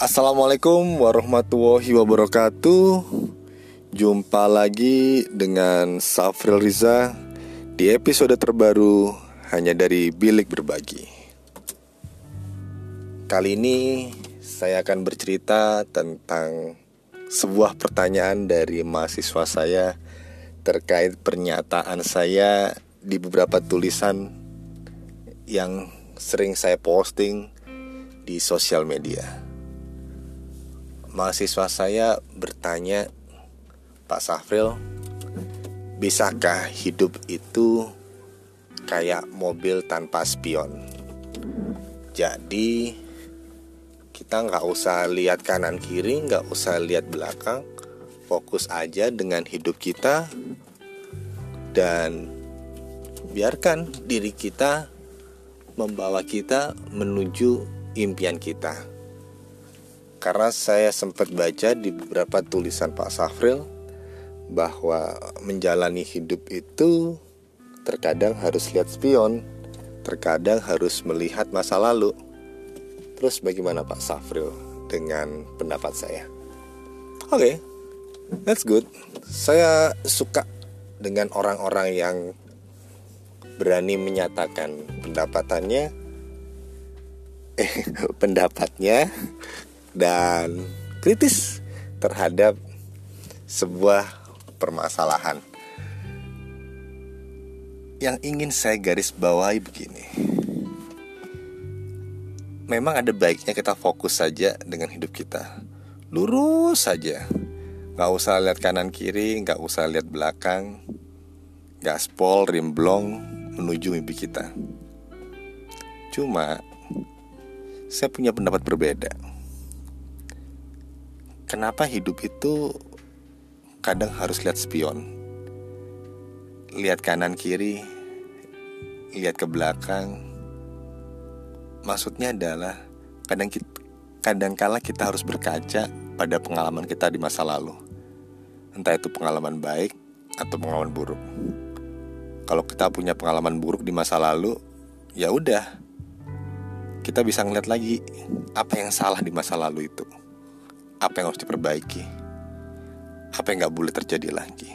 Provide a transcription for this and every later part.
Assalamualaikum warahmatullahi wabarakatuh. Jumpa lagi dengan Safril Riza Di episode terbaru Hanya dari Bilik Berbagi. Kali ini saya akan bercerita tentang Sebuah pertanyaan dari mahasiswa saya Terkait pernyataan saya Di beberapa tulisan Yang sering saya posting Di sosial media mahasiswa saya bertanya, Pak Safril, bisakah hidup itu kayak mobil tanpa spion? Jadi kita nggak usah lihat kanan kiri, nggak usah lihat belakang, fokus aja dengan hidup kita dan biarkan diri kita membawa kita menuju impian kita. Karena saya sempat baca di beberapa tulisan Pak Safril bahwa menjalani hidup itu terkadang harus lihat spion, terkadang harus melihat masa lalu. Terus bagaimana Pak Safril dengan pendapat saya? Oke, okay, that's good. Saya suka dengan orang-orang yang berani menyatakan pendapatannya eh pendapatnya dan kritis terhadap sebuah permasalahan. Yang ingin saya garis bawahi begini. Memang ada baiknya kita fokus saja dengan hidup kita. Lurus saja. Gak usah lihat kanan kiri, gak usah lihat belakang. Gaspol, rimblong menuju mimpi kita. Cuma saya punya pendapat berbeda kenapa hidup itu kadang harus lihat spion? Lihat kanan kiri lihat ke belakang. Maksudnya adalah kadang kita, kadang kala kita harus berkaca pada pengalaman kita di masa lalu. Entah itu pengalaman baik atau pengalaman buruk. Kalau kita punya pengalaman buruk di masa lalu ya udah kita bisa ngeliat lagi apa yang salah di masa lalu itu apa yang harus diperbaiki, apa yang gak boleh terjadi lagi.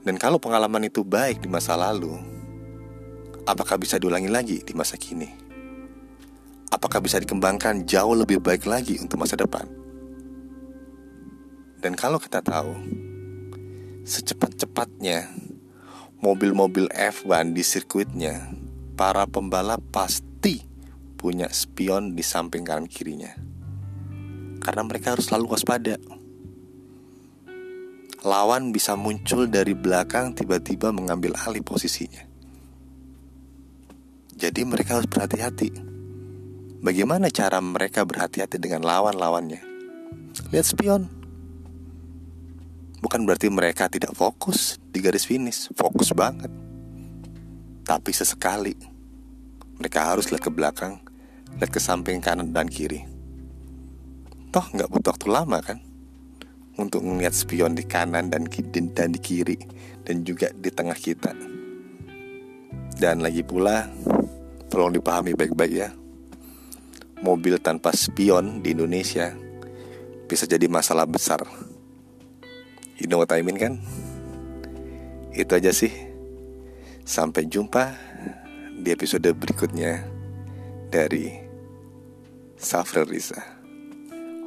Dan kalau pengalaman itu baik di masa lalu, apakah bisa diulangi lagi di masa kini? Apakah bisa dikembangkan jauh lebih baik lagi untuk masa depan? Dan kalau kita tahu, secepat-cepatnya mobil-mobil F1 di sirkuitnya, para pembalap pasti punya spion di samping kanan kirinya karena mereka harus selalu waspada. Lawan bisa muncul dari belakang tiba-tiba mengambil alih posisinya. Jadi mereka harus berhati-hati. Bagaimana cara mereka berhati-hati dengan lawan-lawannya? Lihat spion. Bukan berarti mereka tidak fokus di garis finish, fokus banget. Tapi sesekali mereka harus lihat ke belakang, lihat ke samping kanan dan kiri toh nggak butuh waktu lama kan untuk melihat spion di kanan dan dan di kiri dan juga di tengah kita. Dan lagi pula, tolong dipahami baik-baik ya. Mobil tanpa spion di Indonesia bisa jadi masalah besar. You know what I mean kan? Itu aja sih. Sampai jumpa di episode berikutnya dari Safra.